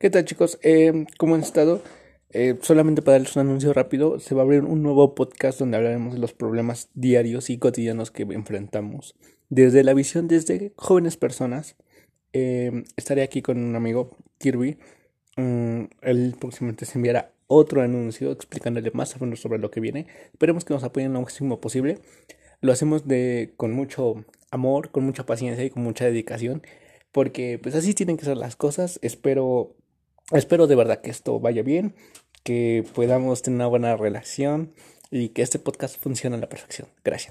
¿Qué tal chicos? Eh, ¿Cómo han estado? Eh, solamente para darles un anuncio rápido, se va a abrir un nuevo podcast donde hablaremos de los problemas diarios y cotidianos que enfrentamos. Desde la visión desde jóvenes personas, eh, estaré aquí con un amigo, Kirby. Mm, él próximamente se enviará otro anuncio explicándole más a fondo sobre lo que viene. Esperemos que nos apoyen lo máximo posible. Lo hacemos de, con mucho amor, con mucha paciencia y con mucha dedicación porque pues así tienen que ser las cosas. Espero Espero de verdad que esto vaya bien, que podamos tener una buena relación y que este podcast funcione a la perfección. Gracias.